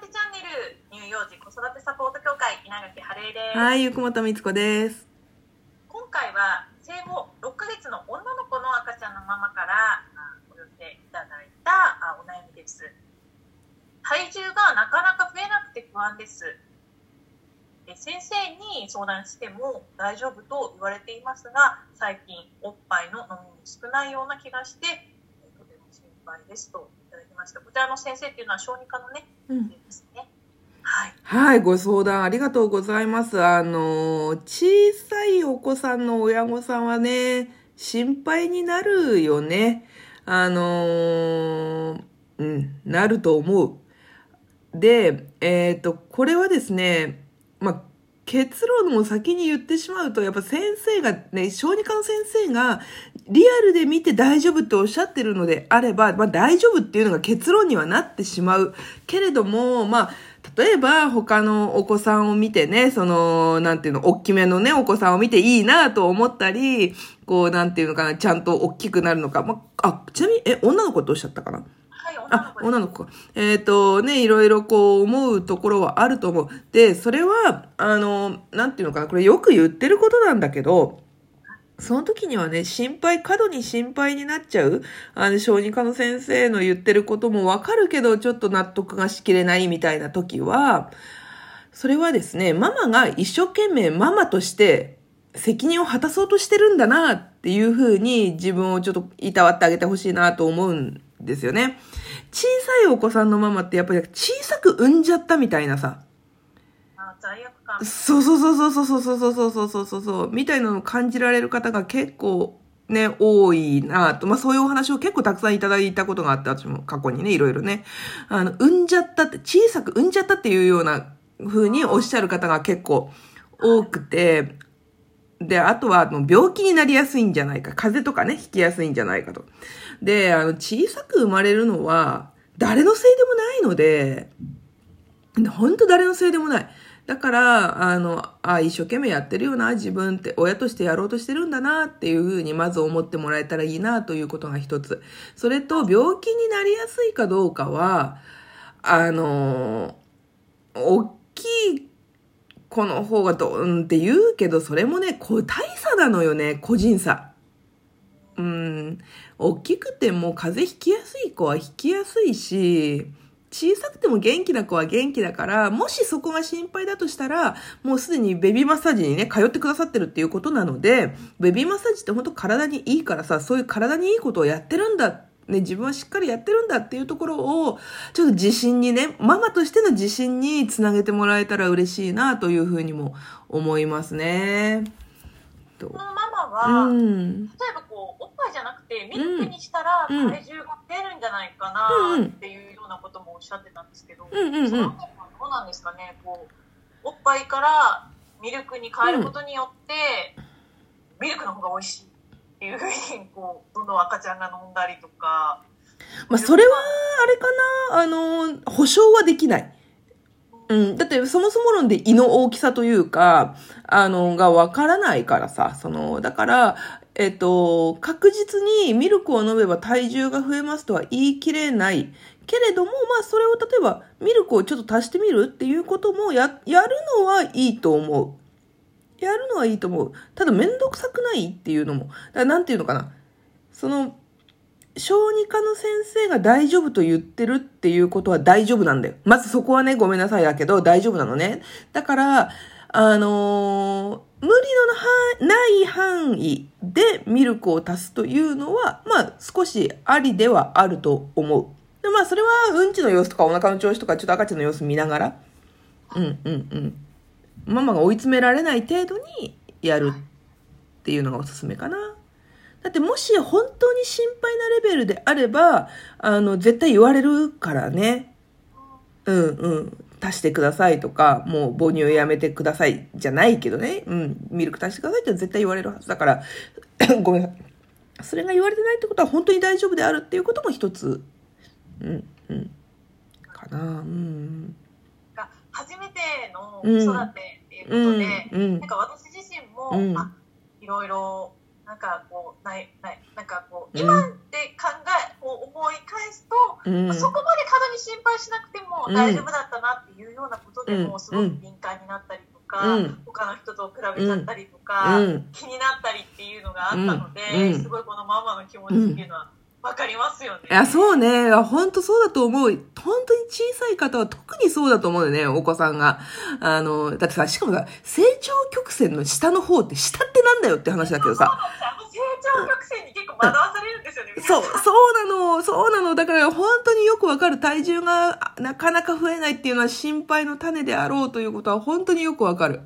てチャンネル乳幼児子育てサポート協会稲垣晴恵です、はい、ゆくもとみつこです。今回は生後6ヶ月の女の子の赤ちゃんのママからあお寄せいただいたあお悩みです体重がなかなか増えなくて不安ですで先生に相談しても大丈夫と言われていますが最近おっぱいの飲みも少ないような気がしてとても心配ですといただきましたこちらの先生っていうのは小児科のねうんですねはいはい、ご相談ありがとうございます。あの、小さいお子さんの親御さんはね、心配になるよね。あの、うん、なると思う。で、えっ、と、これはですね、まあ、結論を先に言ってしまうと、やっぱ先生がね、小児科の先生がリアルで見て大丈夫っておっしゃってるのであれば、まあ大丈夫っていうのが結論にはなってしまう。けれども、まあ、例えば他のお子さんを見てね、その、なんていうの、大きめのね、お子さんを見ていいなと思ったり、こう、なんていうのかな、ちゃんと大きくなるのか。まあ、あ、ちなみに、え、女の子っておっしゃったかな？あ、女の子。えっ、と、ね、いろいろこう思うところはあると思う。で、それは、あの、なんていうのかな、これよく言ってることなんだけど、その時にはね、心配、過度に心配になっちゃう。あの、小児科の先生の言ってることもわかるけど、ちょっと納得がしきれないみたいな時は、それはですね、ママが一生懸命ママとして責任を果たそうとしてるんだなっていうふうに自分をちょっといたわってあげてほしいなと思うんですよね。小さいお子さんのママってやっぱり小さく産んじゃったみたいなさ、罪悪感そうそうそうそうそうそうそうそうそうそうそうみたいなのを感じられる方が結構ね、多いなと。まあそういうお話を結構たくさんいただいたことがあって、私も過去にね、いろいろね。あの、産んじゃったって、小さく産んじゃったっていうような風におっしゃる方が結構多くて、で、あとは、あの、病気になりやすいんじゃないか。風邪とかね、ひきやすいんじゃないかと。で、あの、小さく生まれるのは、誰のせいでもないので、本当誰のせいでもない。だから、あの、あ、一生懸命やってるよな、自分って、親としてやろうとしてるんだな、っていうふうに、まず思ってもらえたらいいな、ということが一つ。それと、病気になりやすいかどうかは、あの、大きい子の方がどうんって言うけど、それもね、個体差なのよね、個人差。うん、大きくても風邪ひきやすい子はひきやすいし、小さくても元気な子は元気だから、もしそこが心配だとしたら、もうすでにベビーマッサージにね、通ってくださってるっていうことなので、ベビーマッサージって本当体にいいからさ、そういう体にいいことをやってるんだ。ね、自分はしっかりやってるんだっていうところを、ちょっと自信にね、ママとしての自信につなげてもらえたら嬉しいな、というふうにも思いますね。と。このママは、うん。例えばこうおっぱいじゃなくてミルクにしたらうん。体重が増えるんじゃないかうんなっていうようなこともおっしゃってたんですけど、うんうんうん。その辺はどうなんですかねこうおっぱいからミルクに変えることによって、ミルクの方が美味しいっていうふうにこうどんどん赤ちゃんが飲んだりとか。まあ、それは、あれかな、あの、保証はできない。うん。だって、そもそも論で胃の大きさというか、あの、がわからないからさ、その、だから、えっと、確実にミルクを飲めば体重が増えますとは言い切れない。けれども、まあ、それを例えば、ミルクをちょっと足してみるっていうこともや、やるのはいいと思う。やるのはいいと思う。ただ、めんどくさくないっていうのも。だから、なんていうのかな。その、小児科の先生が大丈夫と言ってるっていうことは大丈夫なんだよ。まずそこはね、ごめんなさいだけど、大丈夫なのね。だから、あのー無理のない範囲でミルクを足すというのは、まあ少しありではあると思う。でまあそれはうんちの様子とかお腹の調子とかちょっと赤ちゃんの様子見ながら、うんうんうん。ママが追い詰められない程度にやるっていうのがおすすめかな。だってもし本当に心配なレベルであれば、あの、絶対言われるからね。うんうん。足してくださいとか、もう母乳やめてくださいじゃないけどね。うん。ミルク足してくださいって絶対言われるはずだから、ごめんなさい。それが言われてないってことは本当に大丈夫であるっていうことも一つ。うん、うん。かなうん。が初めての子育てっていうことで、うん。うん。なんか私自身も、うん。あいろいろなんかこうないないなんかこううん。今で考えこう思い返すと、うん。まあそこまで過度に心配しなくてもうん。大丈夫だったなっていうようなことでうん。もすごく敏感になったりとか、うん。他の人と比べちゃったりとか、うん。気になったりっていうのがあったので、すごいこのママの気持ちっていうのは分かりますよね。いや、そうね。本当そうだと思う。本当に小さい方は特にそうだと思うよね、お子さんが。あの、だってさ、しかもさ、成長曲線の下の方って下ってなんだよって話だけどさ。成長曲線に結構惑わされるんですよね。そう、そうなの、そうなの。だから本当によくわかる体重がなかなか増えないっていうのは心配の種であろうということは本当によくわかる。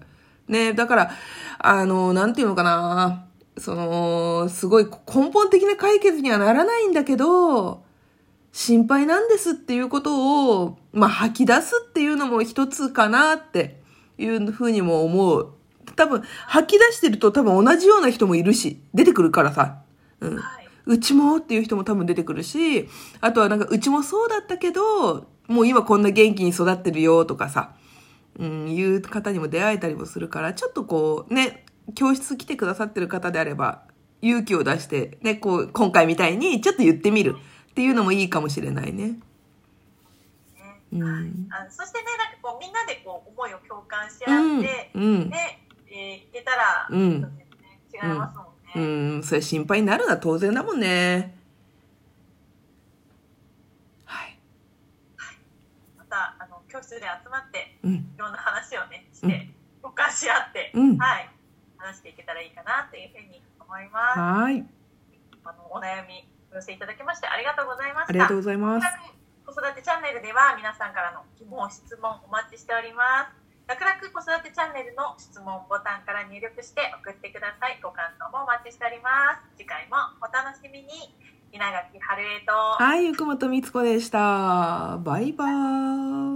ね、だから、あの、なんていうのかな。その、すごい根本的な解決にはならないんだけど、心配なんですっていうことを、まあ、吐き出すっていうのも一つかなっていうふうにも思う。多分、吐き出してると多分同じような人もいるし、出てくるからさ。うん。はい。うちもっていう人も多分出てくるし、あとはなんかうちもそうだったけど、もう今こんな元気に育ってるよとかさ、うん、いう方にも出会えたりもするから、ちょっとこうね、教室来てくださってる方であれば、勇気を出して、ね、こう、今回みたいにちょっと言ってみるっていうのもいいかもしれないね。ねうん。あのそしてね、なんかこうみんなでこう思いを共感しうん合って、。うん。ね、えー、いけたら、うん違いますもんうね。ん、それ心配になるのは当然だもんね。はい。また、あの、教室で集まって、うん。いろんな話をね、して、共感し合って、うんはい、話していけたらいいかなというふうに思います。はい。あの、お悩み、お寄せいただきましてありがとうございました。ありがとうございます。子育てチャンネルでは皆さんからの疑問、質問お待ちしております。楽々子育てチャンネルの質問ボタンから入力して送ってください。ご感想もお待ちしております。次回もお楽しみに。稲垣春江と。はい、ゆくもとみつこでした。バイバーイ。